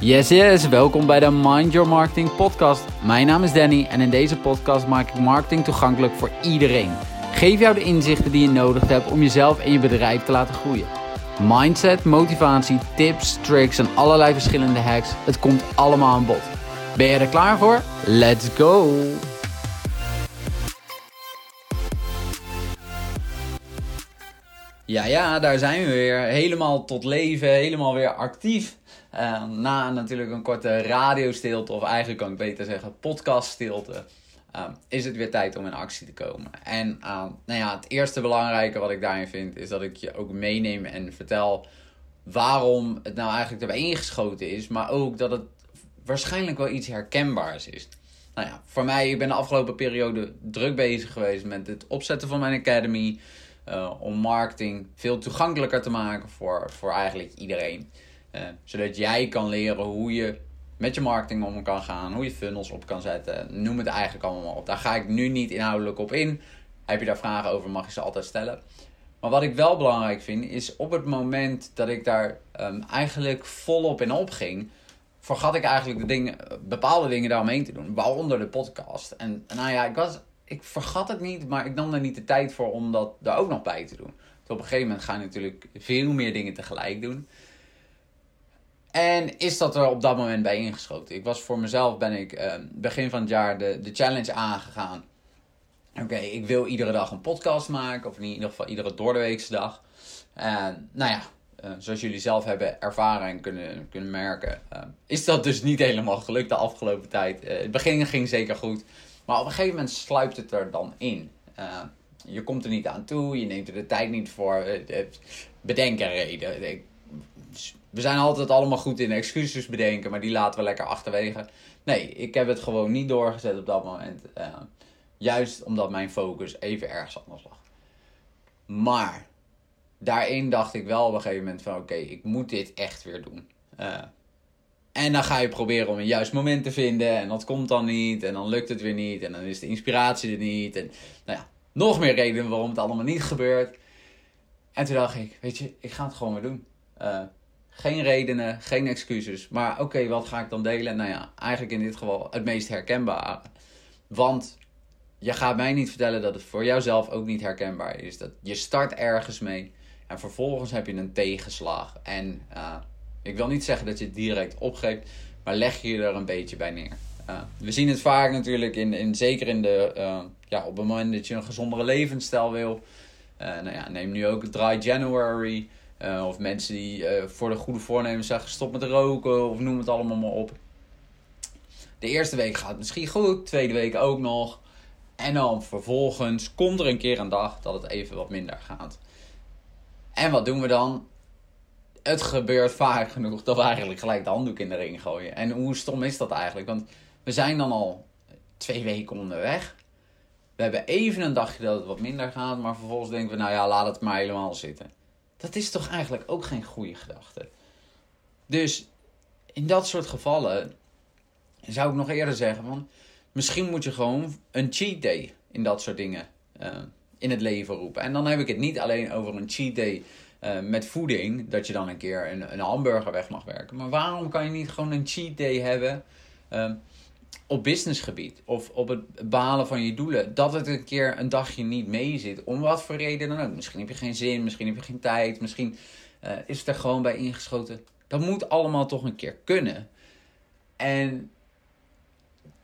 Yes, yes, welkom bij de Mind Your Marketing podcast. Mijn naam is Danny en in deze podcast maak ik marketing toegankelijk voor iedereen. Geef jou de inzichten die je nodig hebt om jezelf en je bedrijf te laten groeien. Mindset, motivatie, tips, tricks en allerlei verschillende hacks. Het komt allemaal aan bod. Ben je er klaar voor? Let's go! Ja, ja, daar zijn we weer. Helemaal tot leven, helemaal weer actief. Uh, na natuurlijk een korte radiostilte, of eigenlijk kan ik beter zeggen podcaststilte, uh, is het weer tijd om in actie te komen. En uh, nou ja, het eerste belangrijke wat ik daarin vind, is dat ik je ook meeneem en vertel waarom het nou eigenlijk erbij ingeschoten is, maar ook dat het waarschijnlijk wel iets herkenbaars is. Nou ja, voor mij, ik ben de afgelopen periode druk bezig geweest met het opzetten van mijn academy. Uh, om marketing veel toegankelijker te maken voor, voor eigenlijk iedereen. Uh, zodat jij kan leren hoe je met je marketing om kan gaan, hoe je funnels op kan zetten. Noem het eigenlijk allemaal op. Daar ga ik nu niet inhoudelijk op in. Heb je daar vragen over, mag je ze altijd stellen. Maar wat ik wel belangrijk vind, is op het moment dat ik daar um, eigenlijk volop in opging, vergat ik eigenlijk de dingen, bepaalde dingen daaromheen te doen. Waaronder de podcast. En nou ja, ik was ik vergat het niet, maar ik nam er niet de tijd voor om dat daar ook nog bij te doen. Dus op een gegeven moment ga je natuurlijk veel meer dingen tegelijk doen. En is dat er op dat moment bij ingeschoten? Ik was voor mezelf, ben ik uh, begin van het jaar de, de challenge aangegaan. Oké, ik wil iedere dag een podcast maken, of in ieder geval iedere doordeweekse dag. En nou ja, uh, zoals jullie zelf hebben ervaren en kunnen, kunnen merken, uh, is dat dus niet helemaal gelukt de afgelopen tijd. het begin ging zeker goed. Maar op een gegeven moment sluipt het er dan in. Je komt er niet aan toe, je neemt er de tijd niet voor. Bedenk een reden. We zijn altijd allemaal goed in excuses bedenken, maar die laten we lekker achterwege. Nee, ik heb het gewoon niet doorgezet op dat moment. Uh, juist omdat mijn focus even ergens anders lag. Maar daarin dacht ik wel op een gegeven moment van oké, ik moet dit echt weer doen. Uh, en dan ga je proberen om een juist moment te vinden. En dat komt dan niet. En dan lukt het weer niet. En dan is de inspiratie er niet. En nou ja, nog meer redenen waarom het allemaal niet gebeurt. En toen dacht ik, weet je, ik ga het gewoon weer doen. Uh, geen redenen, geen excuses. Maar oké, wat ga ik dan delen? Nou ja, eigenlijk in dit geval het meest herkenbare. Want je gaat mij niet vertellen dat het voor jouzelf ook niet herkenbaar is. Dat je start ergens mee. En vervolgens heb je een tegenslag. En uh, ik wil niet zeggen dat je het direct opgeeft, maar leg je er een beetje bij neer. Uh, we zien het vaak natuurlijk, in, in, zeker in de, ja, op het moment dat je een gezondere levensstijl wil. Nou ja, neem nu ook Dry January. Of mensen die voor de goede voornemens zeggen stop met roken of noem het allemaal maar op. De eerste week gaat misschien goed, tweede week ook nog. En dan vervolgens komt er een keer een dag dat het even wat minder gaat. En wat doen we dan? het gebeurt vaak genoeg dat we eigenlijk gelijk de handdoek in de ring gooien. En hoe stom is dat eigenlijk? Want we zijn dan al twee weken onderweg. We hebben even een dagje dat het wat minder gaat, maar vervolgens denken we, nou ja, laat het maar helemaal zitten. Dat is toch eigenlijk ook geen goede gedachte. Dus in dat soort gevallen zou ik nog eerder zeggen, van, misschien moet je gewoon een cheat day in dat soort dingen uh, in het leven roepen. En dan heb ik het niet alleen over een cheat day uh, met voeding, dat je dan een keer een, een hamburger weg mag werken. Maar waarom kan je niet gewoon een cheat day hebben uh, op businessgebied of op het behalen van je doelen? Dat het een keer een dagje niet mee zit, om wat voor reden dan ook. Misschien heb je geen zin, misschien heb je geen tijd, misschien uh, is het er gewoon bij ingeschoten. Dat moet allemaal toch een keer kunnen. En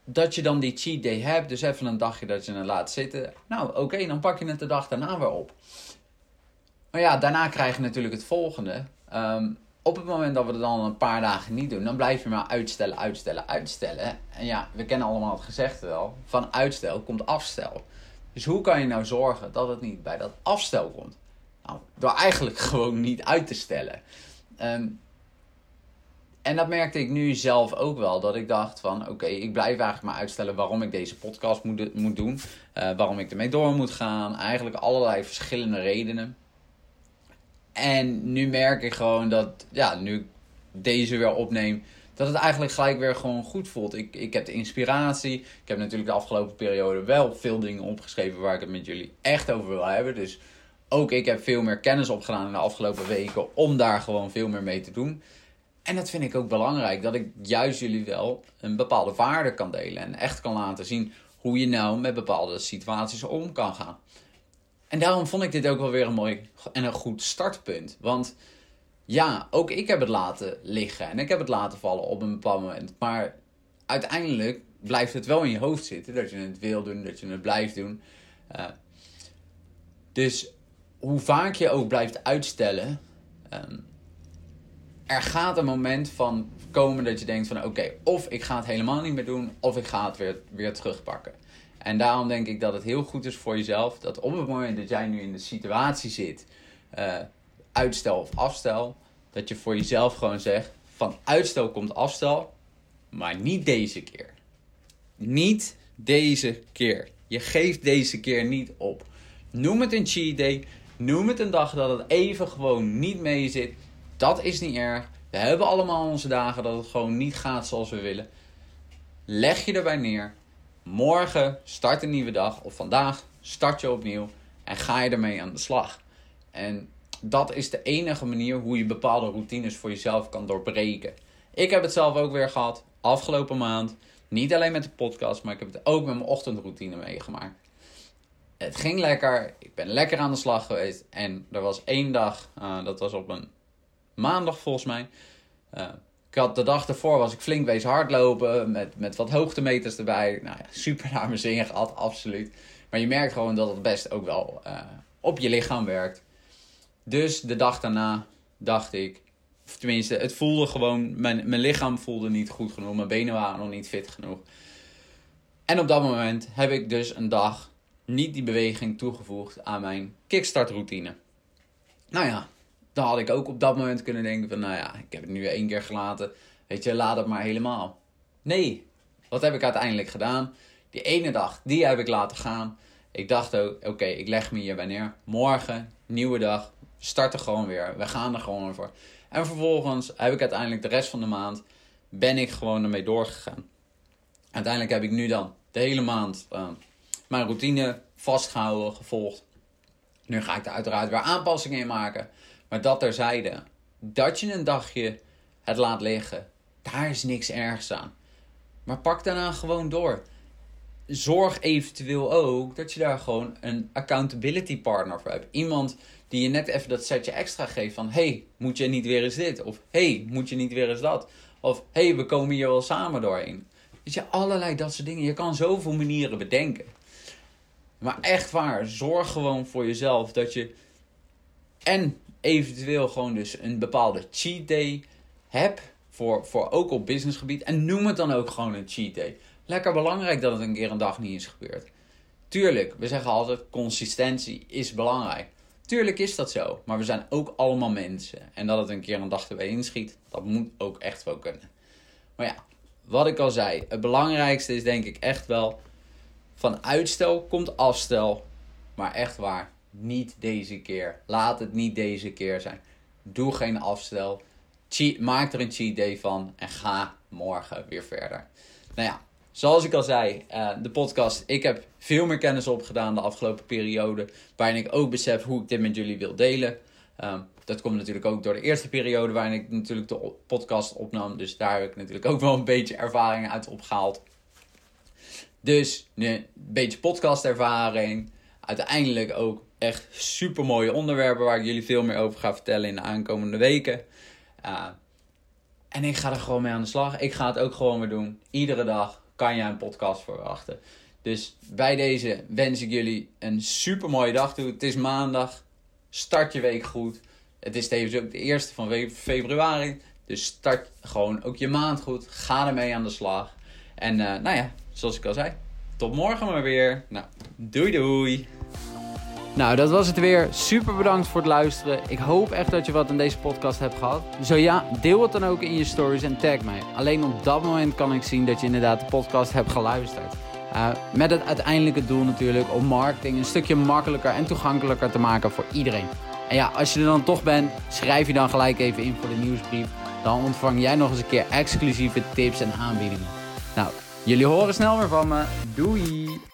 dat je dan die cheat day hebt, dus even een dagje dat je het laat zitten. Nou, oké, dan pak je het de dag daarna weer op. Maar ja, daarna krijg je natuurlijk het volgende. Um, op het moment dat we het dan een paar dagen niet doen, dan blijf je maar uitstellen, uitstellen, uitstellen. En ja, we kennen allemaal het gezegde wel: van uitstel komt afstel. Dus hoe kan je nou zorgen dat het niet bij dat afstel komt? Nou, door eigenlijk gewoon niet uit te stellen. Um, en dat merkte ik nu zelf ook wel. Dat ik dacht van oké, ik blijf eigenlijk maar uitstellen waarom ik deze podcast moet, moet doen. Uh, waarom ik ermee door moet gaan. Eigenlijk allerlei verschillende redenen. En nu merk ik gewoon dat, ja, nu ik deze weer opneem, dat het eigenlijk gelijk weer gewoon goed voelt. Ik, ik heb de inspiratie. Ik heb natuurlijk de afgelopen periode wel veel dingen opgeschreven waar ik het met jullie echt over wil hebben. Dus ook ik heb veel meer kennis opgedaan in de afgelopen weken om daar gewoon veel meer mee te doen. En dat vind ik ook belangrijk, dat ik juist jullie wel een bepaalde waarde kan delen. En echt kan laten zien hoe je nou met bepaalde situaties om kan gaan. En daarom vond ik dit ook wel weer een mooi en een goed startpunt. Want ja, ook ik heb het laten liggen en ik heb het laten vallen op een bepaald moment. Maar uiteindelijk blijft het wel in je hoofd zitten dat je het wil doen, dat je het blijft doen. Uh, dus hoe vaak je ook blijft uitstellen, um, er gaat een moment van komen dat je denkt van oké, of ik ga het helemaal niet meer doen, of ik ga het weer, weer terugpakken. En daarom denk ik dat het heel goed is voor jezelf dat op het moment dat jij nu in de situatie zit, uh, uitstel of afstel, dat je voor jezelf gewoon zegt van uitstel komt afstel, maar niet deze keer. Niet deze keer. Je geeft deze keer niet op. Noem het een cheat day. Noem het een dag dat het even gewoon niet mee zit. Dat is niet erg. We hebben allemaal onze dagen dat het gewoon niet gaat zoals we willen. Leg je erbij neer. Morgen start een nieuwe dag. Of vandaag start je opnieuw. En ga je ermee aan de slag. En dat is de enige manier hoe je bepaalde routines voor jezelf kan doorbreken. Ik heb het zelf ook weer gehad. Afgelopen maand. Niet alleen met de podcast, maar ik heb het ook met mijn ochtendroutine meegemaakt. Het ging lekker. Ik ben lekker aan de slag geweest. En er was één dag, uh, dat was op een maandag volgens mij. Uh, ik had de dag ervoor was ik flink wezen hardlopen met, met wat hoogtemeters erbij. Nou ja, super naar mijn zin gehad, absoluut. Maar je merkt gewoon dat het best ook wel uh, op je lichaam werkt. Dus de dag daarna dacht ik, of tenminste, het voelde gewoon, mijn, mijn lichaam voelde niet goed genoeg, mijn benen waren nog niet fit genoeg. En op dat moment heb ik dus een dag niet die beweging toegevoegd aan mijn kickstart routine. Nou ja, dan had ik ook op dat moment kunnen denken van, nou ja, ik heb het nu één keer gelaten, weet je, laat het maar helemaal. Nee, wat heb ik uiteindelijk gedaan? Die ene dag, die heb ik laten gaan. Ik dacht ook, oké, ik leg me hierbij neer. Morgen, nieuwe dag, starten gewoon weer. We gaan er gewoon voor. En vervolgens heb ik uiteindelijk de rest van de maand, ben ik gewoon ermee doorgegaan. Uiteindelijk heb ik nu dan de hele maand uh, mijn routine vastgehouden, gevolgd. Nu ga ik er uiteraard weer aanpassingen in maken. Maar dat terzijde, dat je een dagje het laat liggen, daar is niks ergs aan. Maar pak daarna gewoon door. Zorg eventueel ook dat je daar gewoon een accountability partner voor hebt. Iemand die je net even dat setje extra geeft van... hey, moet je niet weer eens dit? Of hey, moet je niet weer eens dat? Of hey, we komen hier wel samen doorheen. Dus je, allerlei dat soort dingen. Je kan zoveel manieren bedenken. Maar echt waar, zorg gewoon voor jezelf dat je... En eventueel gewoon dus een bepaalde cheat day hebt. Voor, voor ook op businessgebied. En noem het dan ook gewoon een cheat day. Lekker belangrijk dat het een keer een dag niet is gebeurd. Tuurlijk, we zeggen altijd consistentie is belangrijk. Tuurlijk is dat zo, maar we zijn ook allemaal mensen. En dat het een keer een dag erbij inschiet, dat moet ook echt wel kunnen. Maar ja, wat ik al zei, het belangrijkste is denk ik echt wel... van uitstel komt afstel, maar echt waar, niet deze keer. Laat het niet deze keer zijn. Doe geen afstel. Maak er een cheat day van en ga morgen weer verder. Nou ja, Zoals ik al zei, uh, de podcast. Ik heb veel meer kennis opgedaan de afgelopen periode. Waarin ik ook besef hoe ik dit met jullie wil delen. Um, dat komt natuurlijk ook door de eerste periode waarin ik natuurlijk de podcast opnam. Dus daar heb ik natuurlijk ook wel een beetje ervaring uit opgehaald. Dus een beetje podcastervaring. Uiteindelijk ook echt super mooie onderwerpen waar ik jullie veel meer over ga vertellen in de aankomende weken. Uh, en ik ga er gewoon mee aan de slag. Ik ga het ook gewoon weer doen. Iedere dag kan je een podcast verwachten. Dus bij deze wens ik jullie een super mooie dag toe. Het is maandag. Start je week goed. Het is tevens ook de eerste van februari. Dus start gewoon ook je maand goed. Ga ermee aan de slag. En uh, nou ja, zoals ik al zei. Tot morgen maar weer. Nou, doei doei. Nou, dat was het weer. Super bedankt voor het luisteren. Ik hoop echt dat je wat in deze podcast hebt gehad. Zo ja, deel het dan ook in je stories en tag mij. Alleen op dat moment kan ik zien dat je inderdaad de podcast hebt geluisterd. Uh, met het uiteindelijke doel natuurlijk om marketing een stukje makkelijker en toegankelijker te maken voor iedereen. En ja, als je er dan toch bent, schrijf je dan gelijk even in voor de nieuwsbrief. Dan ontvang jij nog eens een keer exclusieve tips en aanbiedingen. Nou, jullie horen snel weer van me. Doei!